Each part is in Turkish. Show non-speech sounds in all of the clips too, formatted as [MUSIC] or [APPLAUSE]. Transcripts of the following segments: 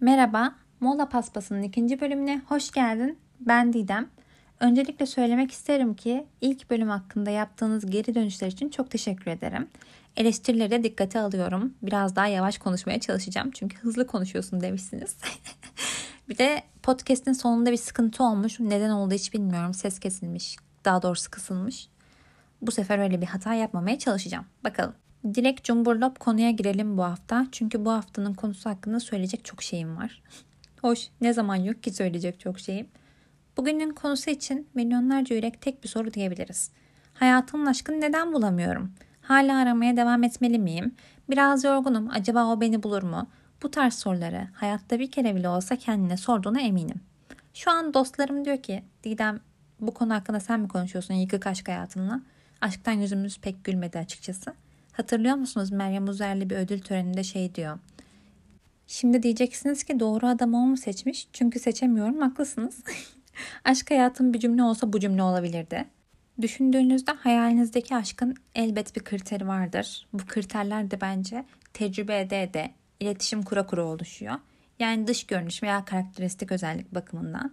Merhaba, Mola Paspası'nın ikinci bölümüne hoş geldin. Ben Didem. Öncelikle söylemek isterim ki ilk bölüm hakkında yaptığınız geri dönüşler için çok teşekkür ederim. Eleştirileri de dikkate alıyorum. Biraz daha yavaş konuşmaya çalışacağım çünkü hızlı konuşuyorsun demişsiniz. [LAUGHS] bir de podcast'in sonunda bir sıkıntı olmuş. Neden oldu hiç bilmiyorum. Ses kesilmiş, daha doğrusu kısılmış. Bu sefer öyle bir hata yapmamaya çalışacağım. Bakalım. Direkt cumburlop konuya girelim bu hafta. Çünkü bu haftanın konusu hakkında söyleyecek çok şeyim var. [LAUGHS] Hoş ne zaman yok ki söyleyecek çok şeyim. Bugünün konusu için milyonlarca yürek tek bir soru diyebiliriz. Hayatımın aşkını neden bulamıyorum? Hala aramaya devam etmeli miyim? Biraz yorgunum. Acaba o beni bulur mu? Bu tarz soruları hayatta bir kere bile olsa kendine sorduğuna eminim. Şu an dostlarım diyor ki Didem bu konu hakkında sen mi konuşuyorsun yıkık aşk hayatınla? Aşktan yüzümüz pek gülmedi açıkçası. Hatırlıyor musunuz Meryem Uzerli bir ödül töreninde şey diyor. Şimdi diyeceksiniz ki doğru adamı o mu seçmiş? Çünkü seçemiyorum haklısınız. [LAUGHS] Aşk hayatım bir cümle olsa bu cümle olabilirdi. Düşündüğünüzde hayalinizdeki aşkın elbet bir kriteri vardır. Bu kriterler de bence tecrübede de iletişim kura kura oluşuyor. Yani dış görünüş veya karakteristik özellik bakımından.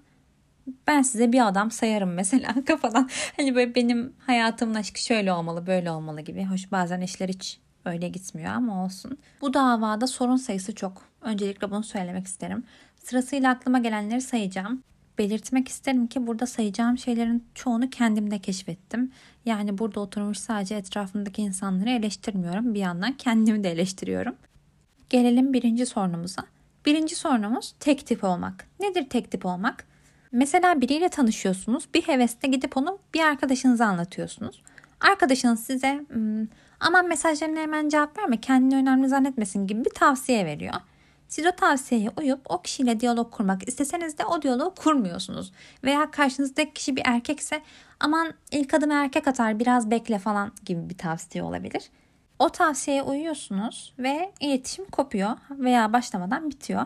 Ben size bir adam sayarım mesela [LAUGHS] kafadan. Hani böyle benim hayatımın aşkı şöyle olmalı böyle olmalı gibi. Hoş bazen işler hiç öyle gitmiyor ama olsun. Bu davada sorun sayısı çok. Öncelikle bunu söylemek isterim. Sırasıyla aklıma gelenleri sayacağım. Belirtmek isterim ki burada sayacağım şeylerin çoğunu kendimde keşfettim. Yani burada oturmuş sadece etrafımdaki insanları eleştirmiyorum. Bir yandan kendimi de eleştiriyorum. Gelelim birinci sorunumuza. Birinci sorunumuz tek tip olmak. Nedir tek tip olmak? Mesela biriyle tanışıyorsunuz. Bir hevesle gidip onu bir arkadaşınıza anlatıyorsunuz. Arkadaşınız size hmm, aman mesajlarına hemen cevap verme kendini önemli zannetmesin gibi bir tavsiye veriyor. Siz o tavsiyeye uyup o kişiyle diyalog kurmak isteseniz de o diyalogu kurmuyorsunuz. Veya karşınızdaki kişi bir erkekse aman ilk adımı erkek atar biraz bekle falan gibi bir tavsiye olabilir. O tavsiyeye uyuyorsunuz ve iletişim kopuyor veya başlamadan bitiyor.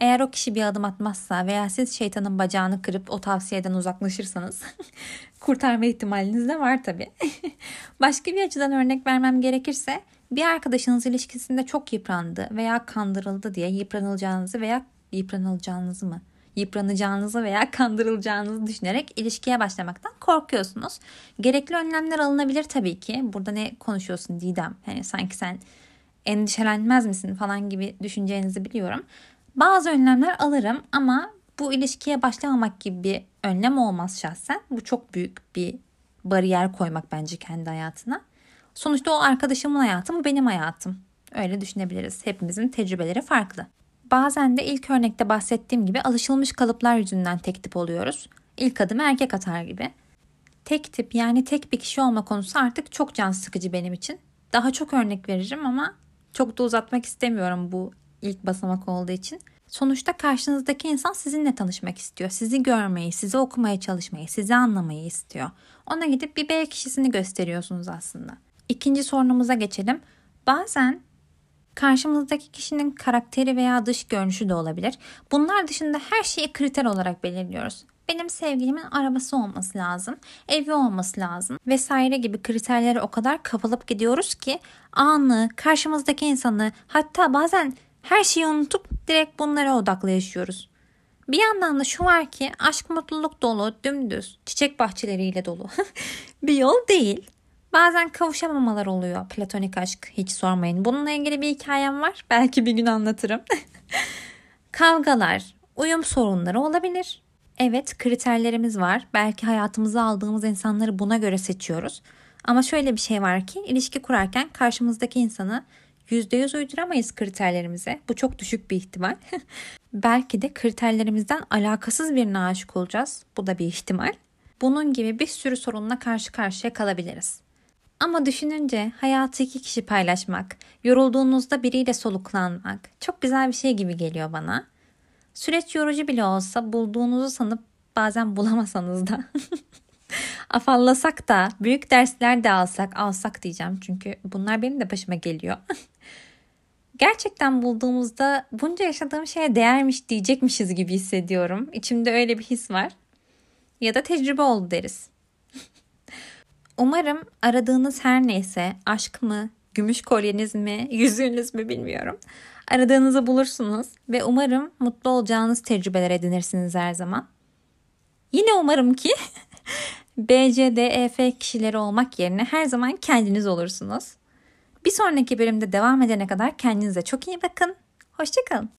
Eğer o kişi bir adım atmazsa veya siz şeytanın bacağını kırıp o tavsiyeden uzaklaşırsanız [LAUGHS] kurtarma ihtimaliniz de var tabii. [LAUGHS] Başka bir açıdan örnek vermem gerekirse bir arkadaşınız ilişkisinde çok yıprandı veya kandırıldı diye yıpranılacağınızı veya yıpranılacağınızı mı? Yıpranacağınızı veya [LAUGHS] kandırılacağınızı düşünerek ilişkiye başlamaktan korkuyorsunuz. Gerekli önlemler alınabilir tabii ki. Burada ne konuşuyorsun Didem? Hani sanki sen endişelenmez misin falan gibi düşüneceğinizi biliyorum. Bazı önlemler alırım ama bu ilişkiye başlamamak gibi bir önlem olmaz şahsen. Bu çok büyük bir bariyer koymak bence kendi hayatına. Sonuçta o arkadaşımın hayatı mı benim hayatım. Öyle düşünebiliriz. Hepimizin tecrübeleri farklı. Bazen de ilk örnekte bahsettiğim gibi alışılmış kalıplar yüzünden tek tip oluyoruz. İlk adımı erkek atar gibi. Tek tip yani tek bir kişi olma konusu artık çok can sıkıcı benim için. Daha çok örnek veririm ama çok da uzatmak istemiyorum bu ilk basamak olduğu için. Sonuçta karşınızdaki insan sizinle tanışmak istiyor. Sizi görmeyi, sizi okumaya çalışmayı, sizi anlamayı istiyor. Ona gidip bir B kişisini gösteriyorsunuz aslında. İkinci sorunumuza geçelim. Bazen karşımızdaki kişinin karakteri veya dış görünüşü de olabilir. Bunlar dışında her şeyi kriter olarak belirliyoruz. Benim sevgilimin arabası olması lazım, evi olması lazım vesaire gibi kriterlere o kadar kapılıp gidiyoruz ki anı, karşımızdaki insanı hatta bazen her şeyi unutup direkt bunlara odaklı yaşıyoruz. Bir yandan da şu var ki aşk mutluluk dolu, dümdüz, çiçek bahçeleriyle dolu [LAUGHS] bir yol değil. Bazen kavuşamamalar oluyor platonik aşk hiç sormayın. Bununla ilgili bir hikayem var. Belki bir gün anlatırım. [LAUGHS] Kavgalar, uyum sorunları olabilir. Evet kriterlerimiz var. Belki hayatımıza aldığımız insanları buna göre seçiyoruz. Ama şöyle bir şey var ki ilişki kurarken karşımızdaki insanı %100 uyduramayız kriterlerimize. Bu çok düşük bir ihtimal. [LAUGHS] Belki de kriterlerimizden alakasız birine aşık olacağız. Bu da bir ihtimal. Bunun gibi bir sürü sorunla karşı karşıya kalabiliriz. Ama düşününce hayatı iki kişi paylaşmak, yorulduğunuzda biriyle soluklanmak çok güzel bir şey gibi geliyor bana. Süreç yorucu bile olsa bulduğunuzu sanıp bazen bulamasanız da [LAUGHS] afallasak da büyük dersler de alsak alsak diyeceğim çünkü bunlar benim de başıma geliyor. [LAUGHS] gerçekten bulduğumuzda bunca yaşadığım şeye değermiş diyecekmişiz gibi hissediyorum. İçimde öyle bir his var. Ya da tecrübe oldu deriz. [LAUGHS] Umarım aradığınız her neyse aşk mı, gümüş kolyeniz mi, [LAUGHS] yüzüğünüz mü bilmiyorum. Aradığınızı bulursunuz ve umarım mutlu olacağınız tecrübeler edinirsiniz her zaman. Yine umarım ki [LAUGHS] BCDEF kişileri olmak yerine her zaman kendiniz olursunuz. Bir sonraki bölümde devam edene kadar kendinize çok iyi bakın. Hoşçakalın.